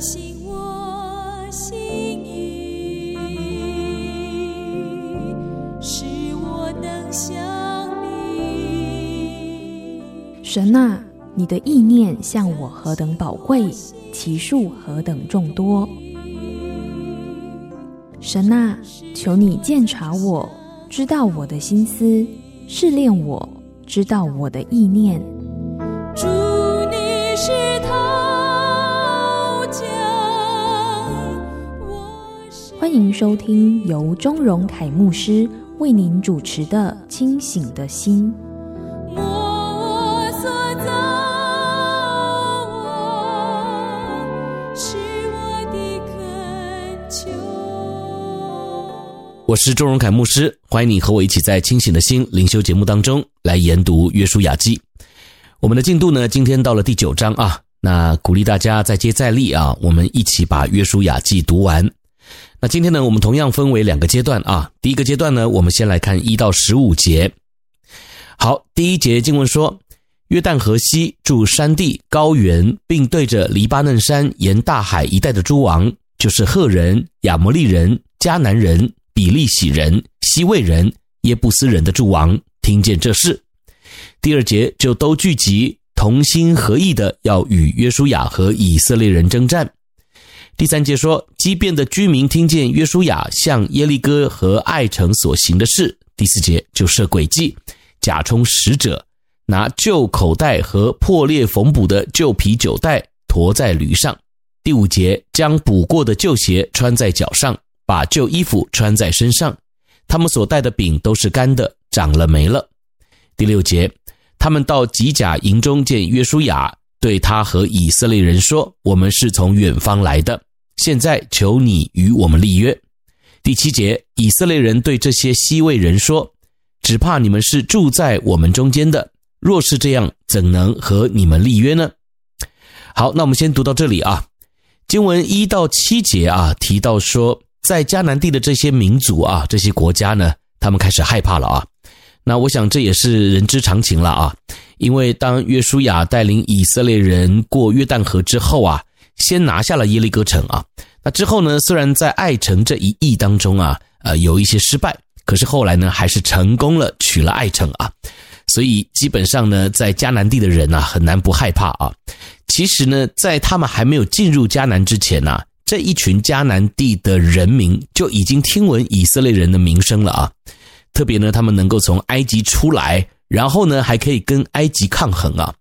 醒我心意，使我能想你。神啊，你的意念向我何等宝贵，其数何等众多。神啊，求你鉴察我，知道我的心思，试炼我，知道我的意念。欢迎收听由钟荣凯牧师为您主持的《清醒的心》。我是钟荣凯牧师，欢迎你和我一起在清醒的心灵修节目当中来研读约书亚记。我们的进度呢，今天到了第九章啊，那鼓励大家再接再厉啊，我们一起把约书亚记读完。那今天呢，我们同样分为两个阶段啊，第一个阶段呢，我们先来看一到十五节。好，第一节经文说，约旦河西住山地高原，并对着黎巴嫩山沿大海一带的诸王，就是赫人、亚摩利人、迦南人。比利洗人、西未人、耶布斯人的诸王听见这事，第二节就都聚集，同心合意的要与约书亚和以色列人征战。第三节说，基遍的居民听见约书亚向耶利哥和爱城所行的事。第四节就设诡计，假充使者，拿旧口袋和破裂缝补的旧皮酒袋驮在驴上。第五节将补过的旧鞋穿在脚上。把旧衣服穿在身上，他们所带的饼都是干的，长了霉了。第六节，他们到吉甲营中见约书亚，对他和以色列人说：“我们是从远方来的，现在求你与我们立约。”第七节，以色列人对这些希未人说：“只怕你们是住在我们中间的，若是这样，怎能和你们立约呢？”好，那我们先读到这里啊。经文一到七节啊，提到说。在迦南地的这些民族啊，这些国家呢，他们开始害怕了啊。那我想这也是人之常情了啊。因为当约书亚带领以色列人过约旦河之后啊，先拿下了耶利哥城啊。那之后呢，虽然在爱城这一役当中啊，呃，有一些失败，可是后来呢，还是成功了取了爱城啊。所以基本上呢，在迦南地的人啊，很难不害怕啊。其实呢，在他们还没有进入迦南之前呢，啊。这一群迦南地的人民就已经听闻以色列人的名声了啊！特别呢，他们能够从埃及出来，然后呢，还可以跟埃及抗衡啊。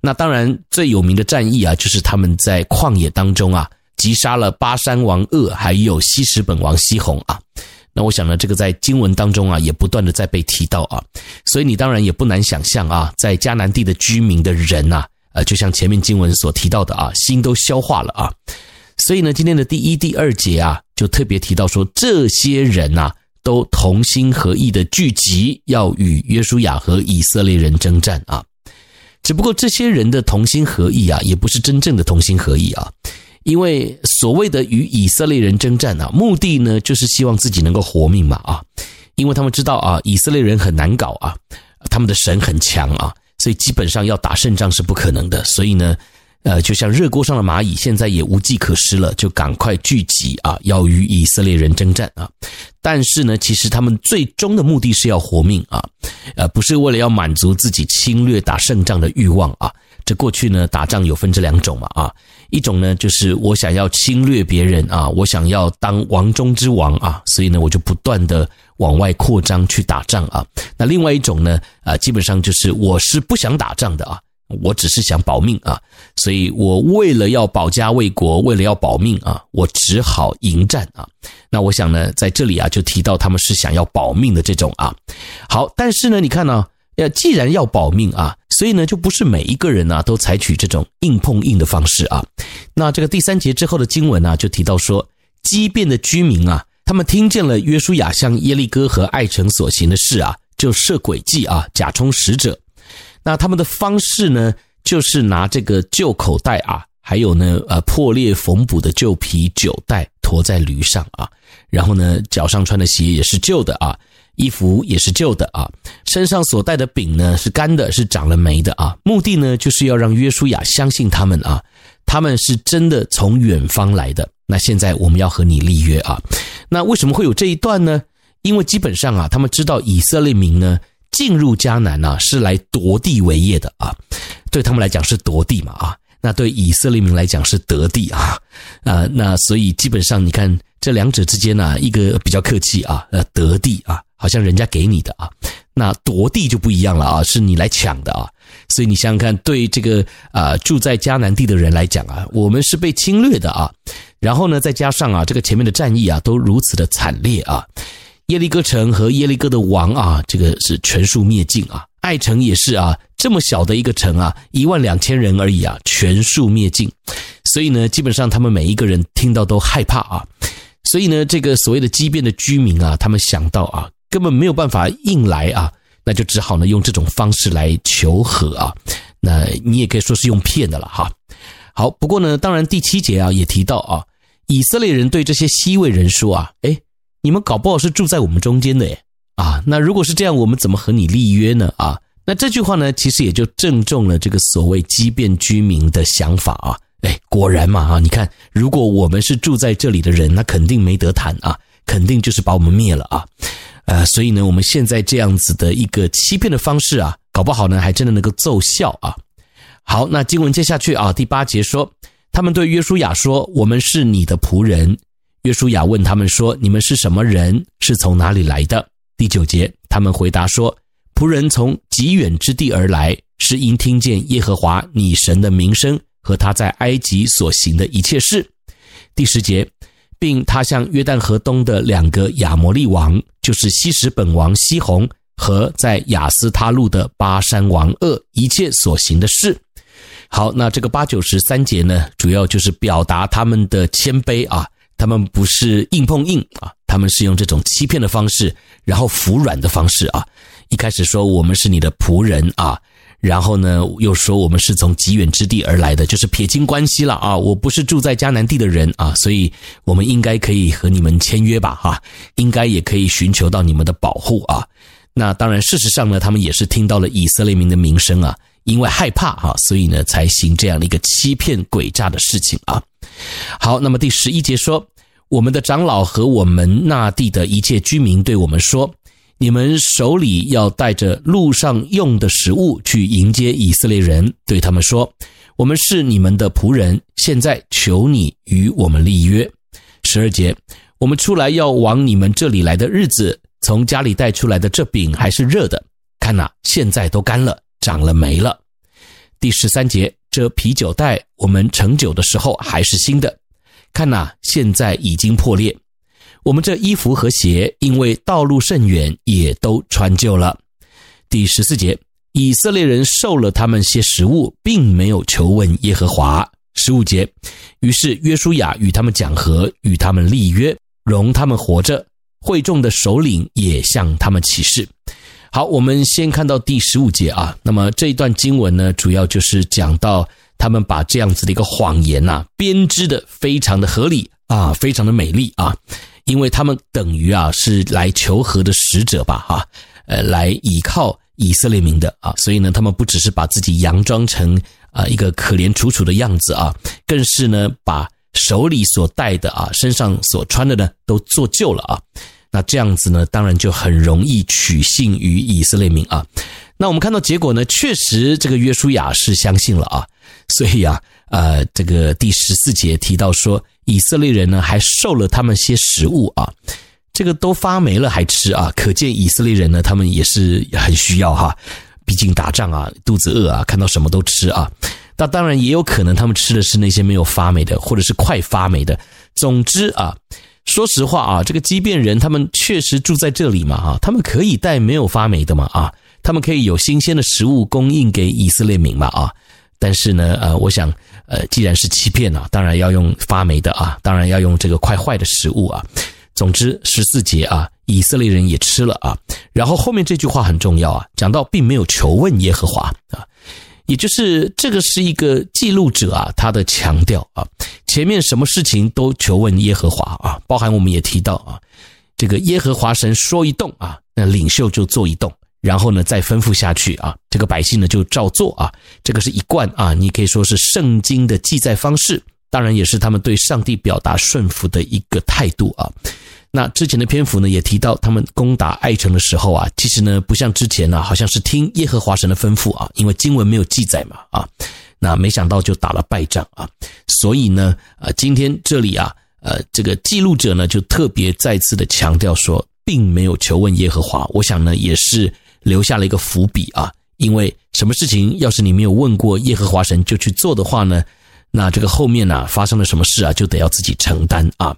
那当然最有名的战役啊，就是他们在旷野当中啊，击杀了巴珊王鄂，还有西什本王西宏啊。那我想呢，这个在经文当中啊，也不断的在被提到啊。所以你当然也不难想象啊，在迦南地的居民的人呐，呃，就像前面经文所提到的啊，心都消化了啊。所以呢，今天的第一、第二节啊，就特别提到说，这些人呐、啊，都同心合意的聚集，要与约书亚和以色列人征战啊。只不过这些人的同心合意啊，也不是真正的同心合意啊，因为所谓的与以色列人征战啊，目的呢，就是希望自己能够活命嘛啊，因为他们知道啊，以色列人很难搞啊，他们的神很强啊，所以基本上要打胜仗是不可能的，所以呢。呃，就像热锅上的蚂蚁，现在也无计可施了，就赶快聚集啊，要与以色列人征战啊。但是呢，其实他们最终的目的是要活命啊，呃，不是为了要满足自己侵略打胜仗的欲望啊。这过去呢，打仗有分这两种嘛啊，一种呢就是我想要侵略别人啊，我想要当王中之王啊，所以呢，我就不断的往外扩张去打仗啊。那另外一种呢，啊，基本上就是我是不想打仗的啊。我只是想保命啊，所以我为了要保家卫国，为了要保命啊，我只好迎战啊。那我想呢，在这里啊，就提到他们是想要保命的这种啊。好，但是呢，你看呢，呃，既然要保命啊，所以呢，就不是每一个人啊都采取这种硬碰硬的方式啊。那这个第三节之后的经文啊，就提到说，基遍的居民啊，他们听见了约书亚向耶利哥和艾城所行的事啊，就设诡计啊，假充使者。那他们的方式呢，就是拿这个旧口袋啊，还有呢，呃，破裂缝补的旧皮酒袋驮在驴上啊，然后呢，脚上穿的鞋也是旧的啊，衣服也是旧的啊，身上所带的饼呢是干的，是长了霉的啊。目的呢，就是要让约书亚相信他们啊，他们是真的从远方来的。那现在我们要和你立约啊。那为什么会有这一段呢？因为基本上啊，他们知道以色列民呢进入迦南啊是来夺地为业的啊，对他们来讲是夺地嘛啊。那对以色列民来讲是得地啊，啊，那所以基本上你看这两者之间呢、一个比较客气啊，呃，得地啊，好像人家给你的啊，那夺地就不一样了啊，是你来抢的啊，所以你想想看，对这个啊住在迦南地的人来讲啊，我们是被侵略的啊，然后呢，再加上啊，这个前面的战役啊，都如此的惨烈啊，耶利哥城和耶利哥的王啊，这个是全数灭尽啊。爱城也是啊，这么小的一个城啊，一万两千人而已啊，全数灭尽。所以呢，基本上他们每一个人听到都害怕啊。所以呢，这个所谓的畸变的居民啊，他们想到啊，根本没有办法硬来啊，那就只好呢用这种方式来求和啊。那你也可以说是用骗的了哈。好，不过呢，当然第七节啊也提到啊，以色列人对这些西魏人说啊，诶，你们搞不好是住在我们中间的诶。啊，那如果是这样，我们怎么和你立约呢？啊，那这句话呢，其实也就正中了这个所谓畸变居民的想法啊。哎，果然嘛，啊，你看，如果我们是住在这里的人，那肯定没得谈啊，肯定就是把我们灭了啊。呃，所以呢，我们现在这样子的一个欺骗的方式啊，搞不好呢，还真的能够奏效啊。好，那经文接下去啊，第八节说，他们对约书亚说：“我们是你的仆人。”约书亚问他们说：“你们是什么人？是从哪里来的？”第九节，他们回答说：“仆人从极远之地而来，是因听见耶和华你神的名声和他在埃及所行的一切事。”第十节，并他向约旦河东的两个亚摩利王，就是西什本王西宏和在亚斯他录的巴珊王噩一切所行的事。好，那这个八九十三节呢，主要就是表达他们的谦卑啊。他们不是硬碰硬啊，他们是用这种欺骗的方式，然后服软的方式啊。一开始说我们是你的仆人啊，然后呢又说我们是从极远之地而来的，就是撇清关系了啊。我不是住在迦南地的人啊，所以我们应该可以和你们签约吧？哈，应该也可以寻求到你们的保护啊。那当然，事实上呢，他们也是听到了以色列民的名声啊，因为害怕哈，所以呢才行这样的一个欺骗诡诈的事情啊。好，那么第十一节说，我们的长老和我们那地的一切居民对我们说，你们手里要带着路上用的食物去迎接以色列人，对他们说，我们是你们的仆人，现在求你与我们立约。十二节，我们出来要往你们这里来的日子，从家里带出来的这饼还是热的，看呐，现在都干了，长了霉了。第十三节。这啤酒袋，我们盛酒的时候还是新的，看呐，现在已经破裂。我们这衣服和鞋，因为道路甚远，也都穿旧了。第十四节，以色列人受了他们些食物，并没有求问耶和华。十五节，于是约书亚与他们讲和，与他们立约，容他们活着。会众的首领也向他们起誓。好，我们先看到第十五节啊。那么这一段经文呢，主要就是讲到他们把这样子的一个谎言呐、编织的非常的合理啊，非常的美丽啊，因为他们等于啊是来求和的使者吧，哈，呃，来倚靠以色列民的啊，所以呢，他们不只是把自己佯装成啊一个可怜楚楚的样子啊，更是呢把手里所带的啊，身上所穿的呢，都做旧了啊。那这样子呢，当然就很容易取信于以色列民啊。那我们看到结果呢，确实这个约书亚是相信了啊。所以啊，呃，这个第十四节提到说，以色列人呢还受了他们些食物啊，这个都发霉了还吃啊，可见以色列人呢他们也是很需要哈。毕竟打仗啊，肚子饿啊，看到什么都吃啊。那当然也有可能他们吃的是那些没有发霉的，或者是快发霉的。总之啊。说实话啊，这个畸变人他们确实住在这里嘛，啊，他们可以带没有发霉的嘛，啊，他们可以有新鲜的食物供应给以色列民嘛，啊，但是呢，呃，我想，呃，既然是欺骗啊，当然要用发霉的啊，当然要用这个快坏的食物啊。总之，十四节啊，以色列人也吃了啊，然后后面这句话很重要啊，讲到并没有求问耶和华啊。也就是这个是一个记录者啊，他的强调啊，前面什么事情都求问耶和华啊，包含我们也提到啊，这个耶和华神说一动啊，那领袖就做一动，然后呢再吩咐下去啊，这个百姓呢就照做啊，这个是一贯啊，你可以说是圣经的记载方式，当然也是他们对上帝表达顺服的一个态度啊。那之前的篇幅呢，也提到他们攻打爱城的时候啊，其实呢不像之前呢、好像是听耶和华神的吩咐啊，因为经文没有记载嘛啊，那没想到就打了败仗啊，所以呢，呃，今天这里啊，呃，这个记录者呢就特别再次的强调说，并没有求问耶和华，我想呢也是留下了一个伏笔啊，因为什么事情要是你没有问过耶和华神就去做的话呢，那这个后面呢、发生了什么事啊，就得要自己承担啊。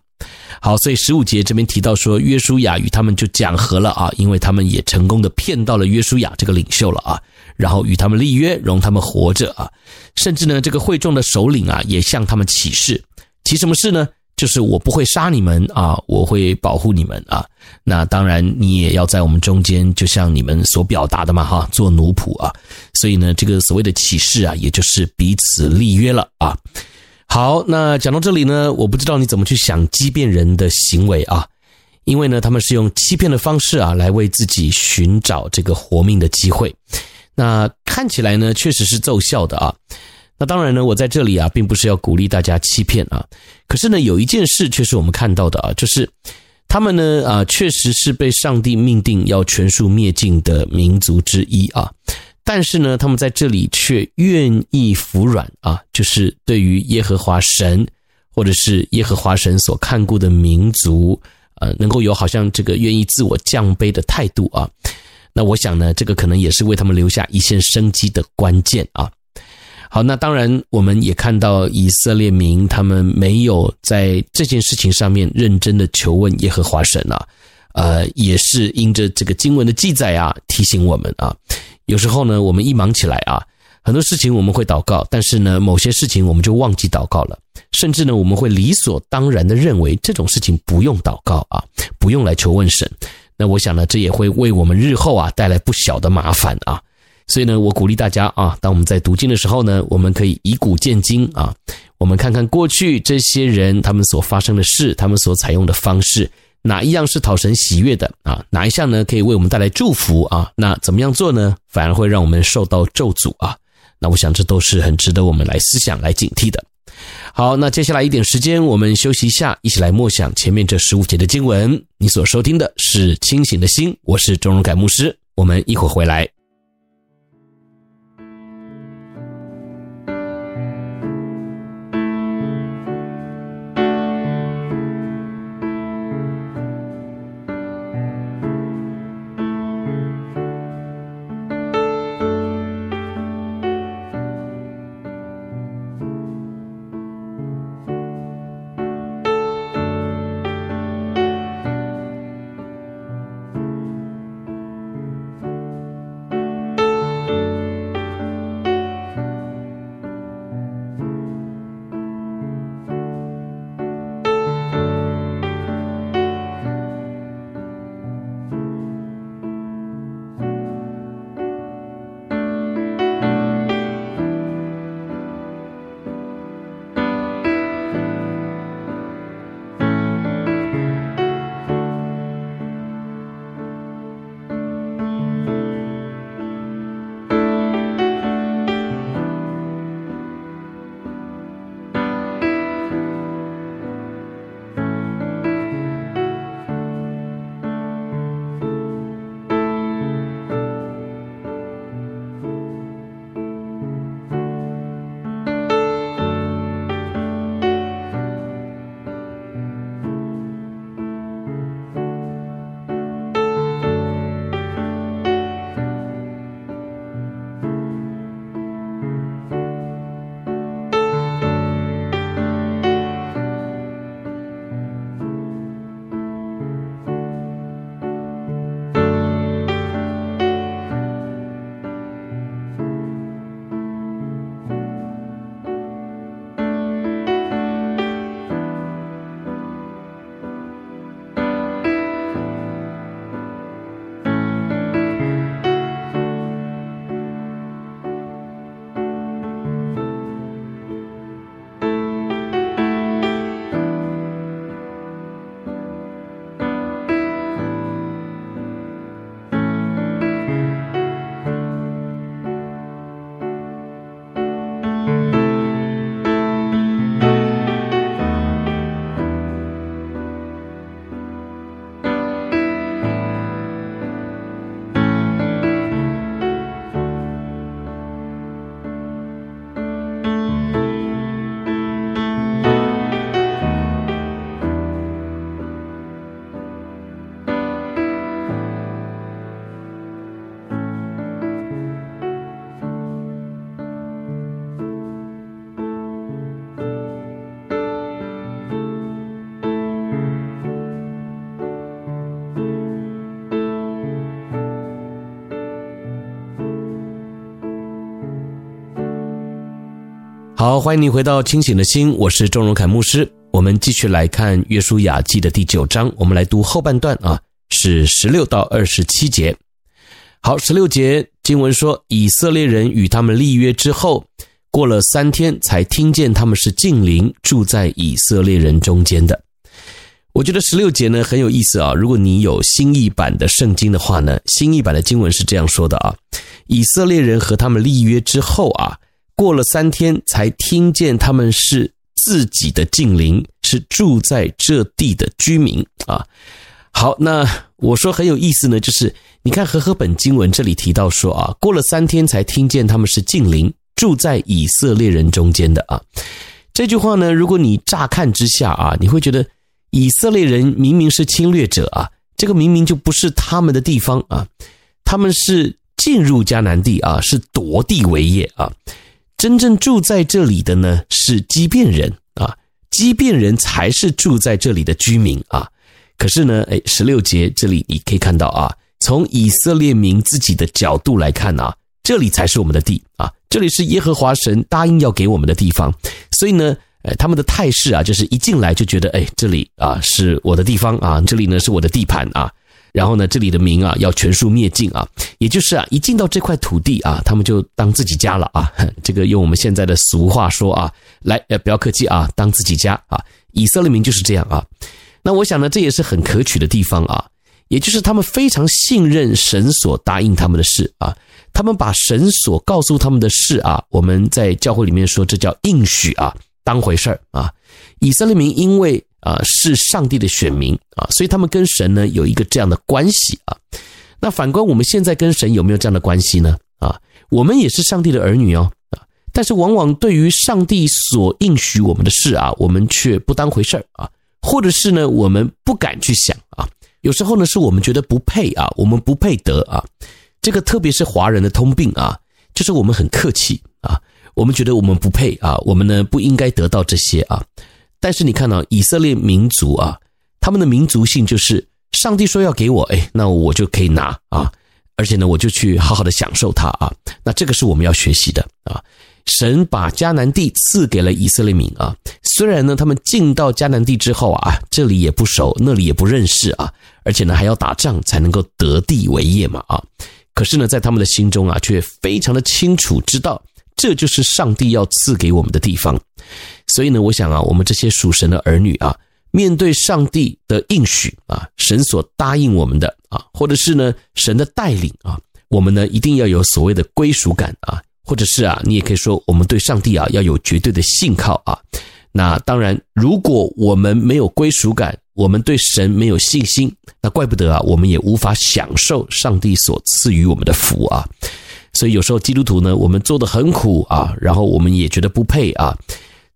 好，所以十五节这边提到说，约书亚与他们就讲和了啊，因为他们也成功的骗到了约书亚这个领袖了啊，然后与他们立约，容他们活着啊，甚至呢，这个会众的首领啊，也向他们起誓，起什么誓呢？就是我不会杀你们啊，我会保护你们啊。那当然，你也要在我们中间，就像你们所表达的嘛，哈，做奴仆啊。所以呢，这个所谓的起誓啊，也就是彼此立约了啊。好，那讲到这里呢，我不知道你怎么去想欺骗人的行为啊，因为呢，他们是用欺骗的方式啊，来为自己寻找这个活命的机会。那看起来呢，确实是奏效的啊。那当然呢，我在这里啊，并不是要鼓励大家欺骗啊。可是呢，有一件事却是我们看到的啊，就是他们呢啊，确实是被上帝命定要全数灭尽的民族之一啊。但是呢，他们在这里却愿意服软啊，就是对于耶和华神，或者是耶和华神所看顾的民族，呃，能够有好像这个愿意自我降卑的态度啊。那我想呢，这个可能也是为他们留下一线生机的关键啊。好，那当然我们也看到以色列民他们没有在这件事情上面认真的求问耶和华神啊，呃，也是因着这个经文的记载啊，提醒我们啊。有时候呢，我们一忙起来啊，很多事情我们会祷告，但是呢，某些事情我们就忘记祷告了，甚至呢，我们会理所当然的认为这种事情不用祷告啊，不用来求问神。那我想呢，这也会为我们日后啊带来不小的麻烦啊。所以呢，我鼓励大家啊，当我们在读经的时候呢，我们可以以古鉴今啊，我们看看过去这些人他们所发生的事，他们所采用的方式。哪一样是讨神喜悦的啊？哪一项呢可以为我们带来祝福啊？那怎么样做呢？反而会让我们受到咒诅啊？那我想这都是很值得我们来思想、来警惕的。好，那接下来一点时间，我们休息一下，一起来默想前面这十五节的经文。你所收听的是清醒的心，我是钟荣改牧师，我们一会儿回来。好，欢迎你回到清醒的心，我是钟荣凯牧师。我们继续来看《约书亚记》的第九章，我们来读后半段啊，是十六到二十七节。好，十六节经文说，以色列人与他们立约之后，过了三天，才听见他们是近邻住在以色列人中间的。我觉得十六节呢很有意思啊。如果你有新译版的圣经的话呢，新译版的经文是这样说的啊：以色列人和他们立约之后啊。过了三天，才听见他们是自己的近邻，是住在这地的居民啊。好，那我说很有意思呢，就是你看和合本经文这里提到说啊，过了三天才听见他们是近邻，住在以色列人中间的啊。这句话呢，如果你乍看之下啊，你会觉得以色列人明明是侵略者啊，这个明明就不是他们的地方啊，他们是进入迦南地啊，是夺地为业啊。真正住在这里的呢，是畸变人啊，畸变人才是住在这里的居民啊。可是呢，哎，十六节这里你可以看到啊，从以色列民自己的角度来看啊，这里才是我们的地啊，这里是耶和华神答应要给我们的地方。所以呢，哎，他们的态势啊，就是一进来就觉得，哎，这里啊是我的地方啊，这里呢是我的地盘啊。然后呢，这里的民啊要全数灭尽啊，也就是啊，一进到这块土地啊，他们就当自己家了啊。这个用我们现在的俗话说啊，来，呃，不要客气啊，当自己家啊。以色列民就是这样啊。那我想呢，这也是很可取的地方啊，也就是他们非常信任神所答应他们的事啊，他们把神所告诉他们的事啊，我们在教会里面说这叫应许啊，当回事儿啊。以色列民因为啊，是上帝的选民啊，所以他们跟神呢有一个这样的关系啊。那反观我们现在跟神有没有这样的关系呢？啊，我们也是上帝的儿女哦啊，但是往往对于上帝所应许我们的事啊，我们却不当回事儿啊，或者是呢，我们不敢去想啊。有时候呢，是我们觉得不配啊，我们不配得啊。这个特别是华人的通病啊，就是我们很客气啊，我们觉得我们不配啊，我们呢不应该得到这些啊。但是你看到以色列民族啊，他们的民族性就是上帝说要给我，哎，那我就可以拿啊，而且呢，我就去好好的享受它啊。那这个是我们要学习的啊。神把迦南地赐给了以色列民啊，虽然呢，他们进到迦南地之后啊，这里也不熟，那里也不认识啊，而且呢，还要打仗才能够得地为业嘛啊。可是呢，在他们的心中啊，却非常的清楚知道。这就是上帝要赐给我们的地方，所以呢，我想啊，我们这些属神的儿女啊，面对上帝的应许啊，神所答应我们的啊，或者是呢，神的带领啊，我们呢一定要有所谓的归属感啊，或者是啊，你也可以说，我们对上帝啊要有绝对的信靠啊。那当然，如果我们没有归属感，我们对神没有信心，那怪不得啊，我们也无法享受上帝所赐予我们的福啊。所以有时候基督徒呢，我们做的很苦啊，然后我们也觉得不配啊。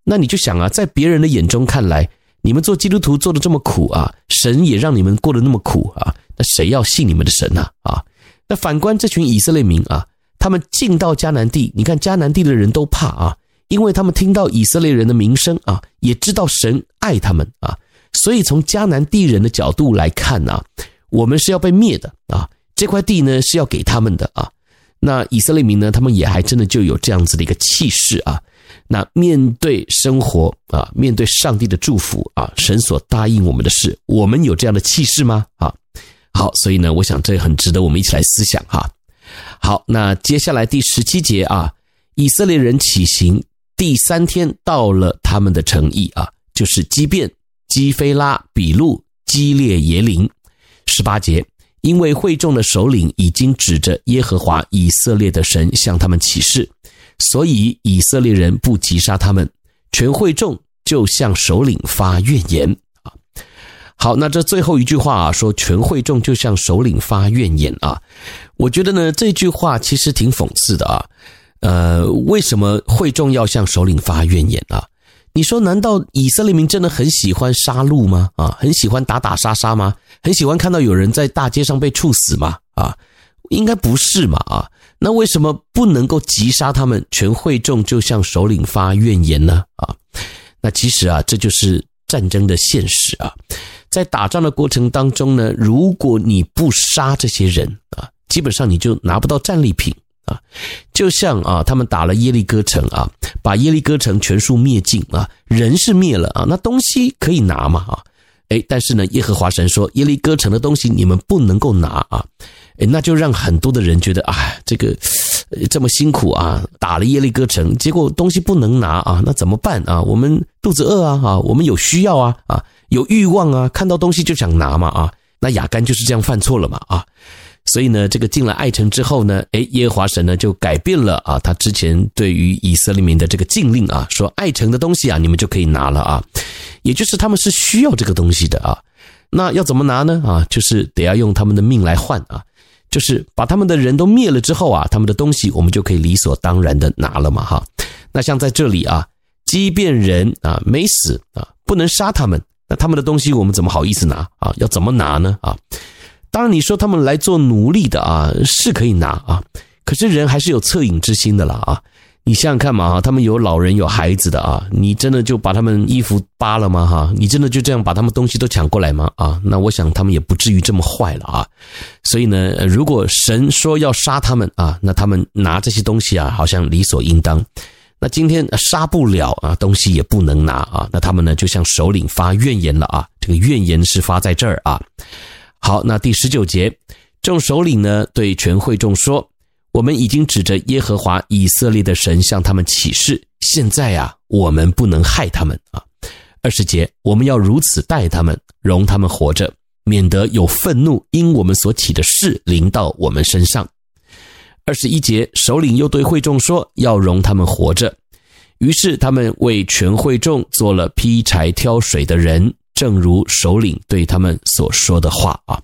那你就想啊，在别人的眼中看来，你们做基督徒做的这么苦啊，神也让你们过得那么苦啊，那谁要信你们的神呢？啊，那反观这群以色列民啊，他们进到迦南地，你看迦南地的人都怕啊，因为他们听到以色列人的名声啊，也知道神爱他们啊，所以从迦南地人的角度来看呢，我们是要被灭的啊，这块地呢是要给他们的啊。那以色列民呢？他们也还真的就有这样子的一个气势啊。那面对生活啊，面对上帝的祝福啊，神所答应我们的事，我们有这样的气势吗？啊，好，所以呢，我想这很值得我们一起来思想哈。好，那接下来第十七节啊，以色列人起行，第三天到了他们的城邑啊，就是基遍、基菲拉、比路、基列耶林。十八节。因为会众的首领已经指着耶和华以色列的神向他们起誓，所以以色列人不击杀他们，全会众就向首领发怨言啊。好，那这最后一句话啊，说全会众就向首领发怨言啊，我觉得呢这句话其实挺讽刺的啊。呃，为什么会众要向首领发怨言啊？你说，难道以色列民真的很喜欢杀戮吗？啊，很喜欢打打杀杀吗？很喜欢看到有人在大街上被处死吗？啊，应该不是嘛？啊，那为什么不能够击杀他们？全会众就向首领发怨言呢？啊，那其实啊，这就是战争的现实啊。在打仗的过程当中呢，如果你不杀这些人啊，基本上你就拿不到战利品啊，就像啊，他们打了耶利哥城啊，把耶利哥城全数灭尽啊，人是灭了啊，那东西可以拿嘛啊？诶，但是呢，耶和华神说，耶利哥城的东西你们不能够拿啊，诶，那就让很多的人觉得啊，这个这么辛苦啊，打了耶利哥城，结果东西不能拿啊，那怎么办啊？我们肚子饿啊，啊，我们有需要啊，啊，有欲望啊，看到东西就想拿嘛啊，那亚干就是这样犯错了嘛啊。所以呢，这个进了爱城之后呢，诶，耶和华神呢就改变了啊，他之前对于以色列民的这个禁令啊，说爱城的东西啊，你们就可以拿了啊，也就是他们是需要这个东西的啊，那要怎么拿呢？啊，就是得要用他们的命来换啊，就是把他们的人都灭了之后啊，他们的东西我们就可以理所当然的拿了嘛哈。那像在这里啊，即便人啊没死啊，不能杀他们，那他们的东西我们怎么好意思拿啊？要怎么拿呢？啊？当然，你说他们来做奴隶的啊，是可以拿啊，可是人还是有恻隐之心的啦啊！你想想看嘛，他们有老人有孩子的啊，你真的就把他们衣服扒了吗？哈，你真的就这样把他们东西都抢过来吗？啊，那我想他们也不至于这么坏了啊。所以呢，如果神说要杀他们啊，那他们拿这些东西啊，好像理所应当。那今天杀不了啊，东西也不能拿啊，那他们呢，就向首领发怨言了啊。这个怨言是发在这儿啊。好，那第十九节，众首领呢对全会众说：“我们已经指着耶和华以色列的神向他们起誓，现在啊，我们不能害他们啊。”二十节，我们要如此待他们，容他们活着，免得有愤怒因我们所起的事临到我们身上。二十一节，首领又对会众说：“要容他们活着。”于是他们为全会众做了劈柴挑水的人。正如首领对他们所说的话啊，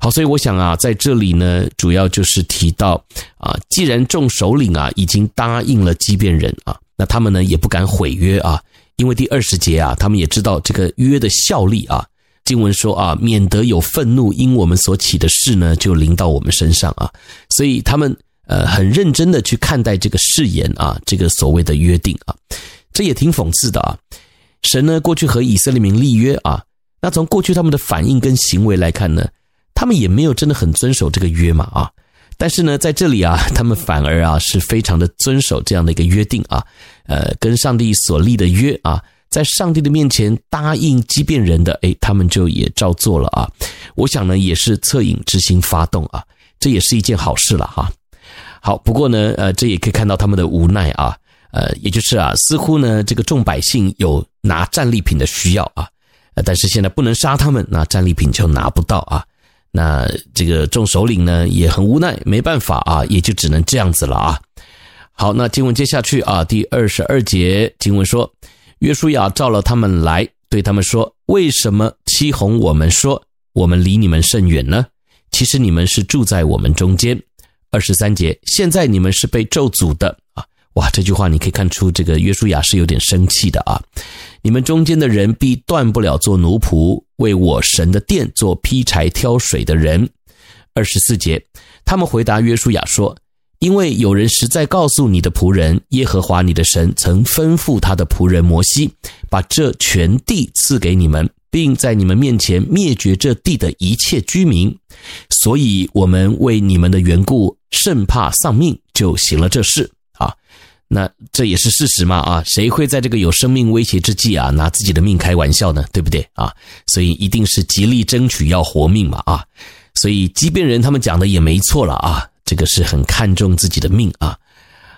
好，所以我想啊，在这里呢，主要就是提到啊，既然众首领啊已经答应了基遍人啊，那他们呢也不敢毁约啊，因为第二十节啊，他们也知道这个约的效力啊。经文说啊，免得有愤怒因我们所起的事呢，就临到我们身上啊，所以他们呃很认真的去看待这个誓言啊，这个所谓的约定啊，这也挺讽刺的啊。神呢，过去和以色列民立约啊，那从过去他们的反应跟行为来看呢，他们也没有真的很遵守这个约嘛啊。但是呢，在这里啊，他们反而啊是非常的遵守这样的一个约定啊，呃，跟上帝所立的约啊，在上帝的面前答应基遍人的，诶，他们就也照做了啊。我想呢，也是恻隐之心发动啊，这也是一件好事了哈。好，不过呢，呃，这也可以看到他们的无奈啊。呃，也就是啊，似乎呢，这个众百姓有拿战利品的需要啊，但是现在不能杀他们，那战利品就拿不到啊。那这个众首领呢也很无奈，没办法啊，也就只能这样子了啊。好，那经文接下去啊，第二十二节经文说，约书亚召了他们来，对他们说：为什么欺哄我们说我们离你们甚远呢？其实你们是住在我们中间。二十三节，现在你们是被咒诅的啊。哇，这句话你可以看出，这个约书亚是有点生气的啊！你们中间的人必断不了做奴仆，为我神的殿做劈柴挑水的人。二十四节，他们回答约书亚说：“因为有人实在告诉你的仆人耶和华你的神曾吩咐他的仆人摩西，把这全地赐给你们，并在你们面前灭绝这地的一切居民，所以我们为你们的缘故甚怕丧命，就行了这事。”那这也是事实嘛啊，谁会在这个有生命威胁之际啊，拿自己的命开玩笑呢？对不对啊？所以一定是极力争取要活命嘛啊！所以畸变人他们讲的也没错了啊，这个是很看重自己的命啊。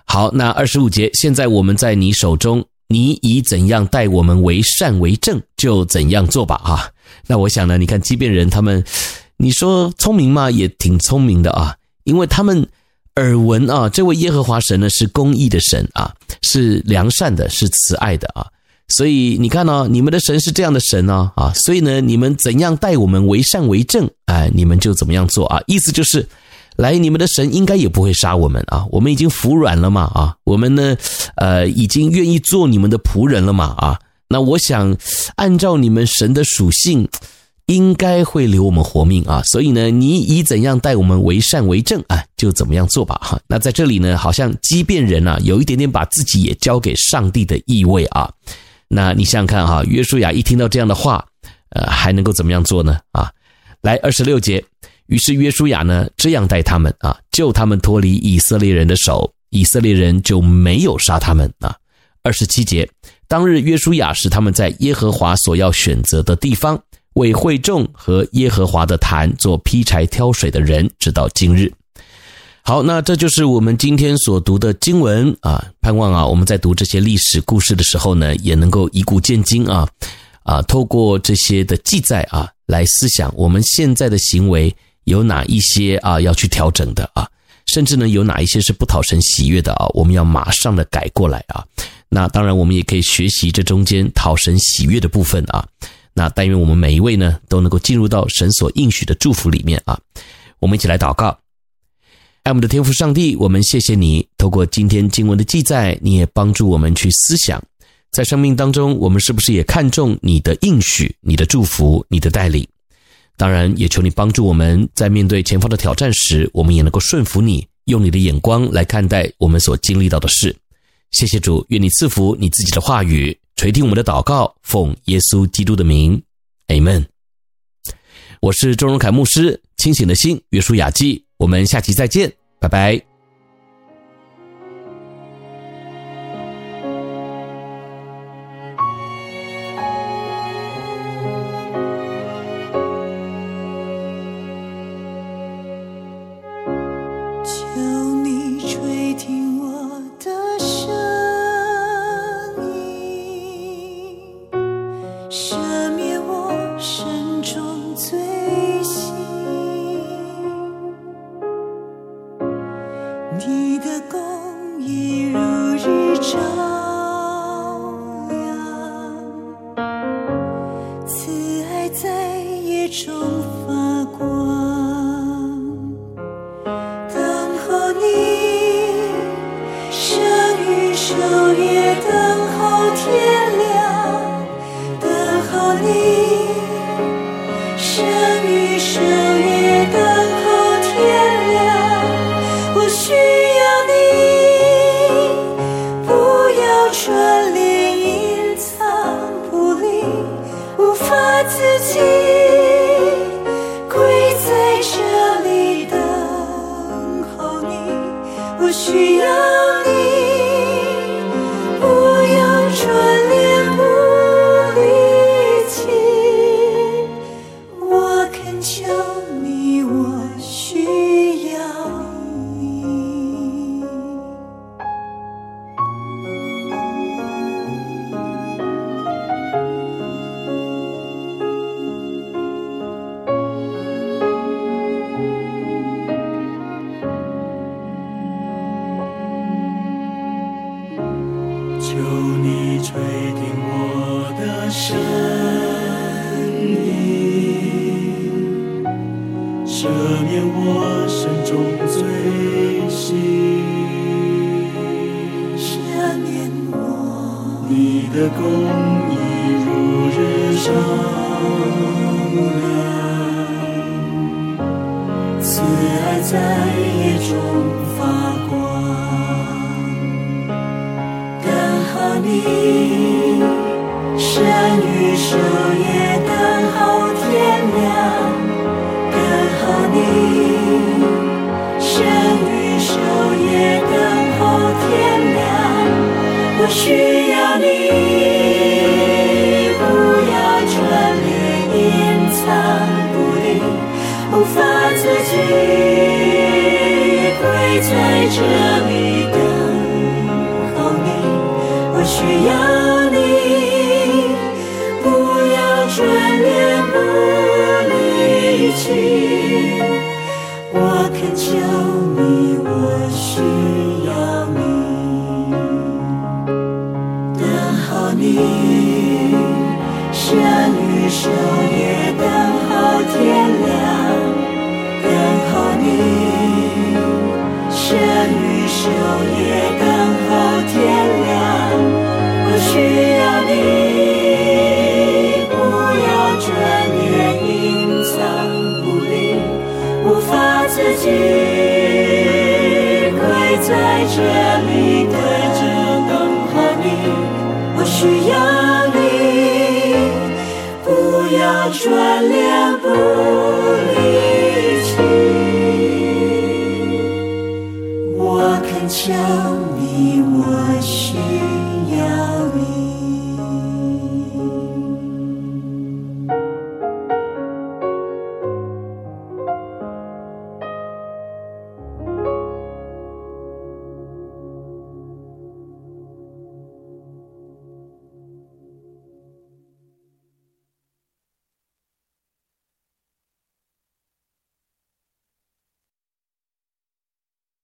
好，那二十五节，现在我们在你手中，你以怎样待我们为善为正，就怎样做吧啊。那我想呢，你看畸变人他们，你说聪明嘛，也挺聪明的啊，因为他们。耳闻啊，这位耶和华神呢是公义的神啊，是良善的，是慈爱的啊。所以你看呢，你们的神是这样的神呢啊，所以呢，你们怎样待我们为善为正，哎，你们就怎么样做啊。意思就是，来，你们的神应该也不会杀我们啊。我们已经服软了嘛啊，我们呢，呃，已经愿意做你们的仆人了嘛啊。那我想，按照你们神的属性。应该会留我们活命啊，所以呢，你以怎样待我们为善为正啊，就怎么样做吧哈。那在这里呢，好像基遍人啊，有一点点把自己也交给上帝的意味啊。那你想想看哈，约书亚一听到这样的话，呃，还能够怎么样做呢？啊，来二十六节，于是约书亚呢这样待他们啊，救他们脱离以色列人的手，以色列人就没有杀他们啊。二十七节，当日约书亚使他们在耶和华所要选择的地方，为会众和耶和华的坛做劈柴挑水的人，直到今日。好，那这就是我们今天所读的经文啊。盼望啊，我们在读这些历史故事的时候呢，也能够以古鉴今啊，啊，透过这些的记载啊，来思想我们现在的行为有哪一些啊要去调整的啊，甚至呢有哪一些是不讨神喜悦的啊，我们要马上的改过来啊。那当然，我们也可以学习这中间讨神喜悦的部分啊。那但愿我们每一位呢，都能够进入到神所应许的祝福里面啊。我们一起来祷告。爱我们的天父上帝，我们谢谢你，透过今天经文的记载，你也帮助我们去思想，在生命当中，我们是不是也看重你的应许、你的祝福、你的带领？当然，也求你帮助我们在面对前方的挑战时，我们也能够顺服你，用你的眼光来看待我们所经历到的事。谢谢主，愿你赐福你自己的话语，垂听我们的祷告，奉耶稣基督的名，Amen。我是周荣凯牧师，清醒的心，约书雅记。我们下期再见，拜拜。赦免我身中罪行。你，生与守夜等候天亮，等候你，生与守夜等候天亮，我需要你，不要转脸隐藏不离，无法自己跪在这里。需要你，不要转念不离去。我恳求你，我需要你，等候你，山与守夜等候天亮，等候你，山与守夜。专恋。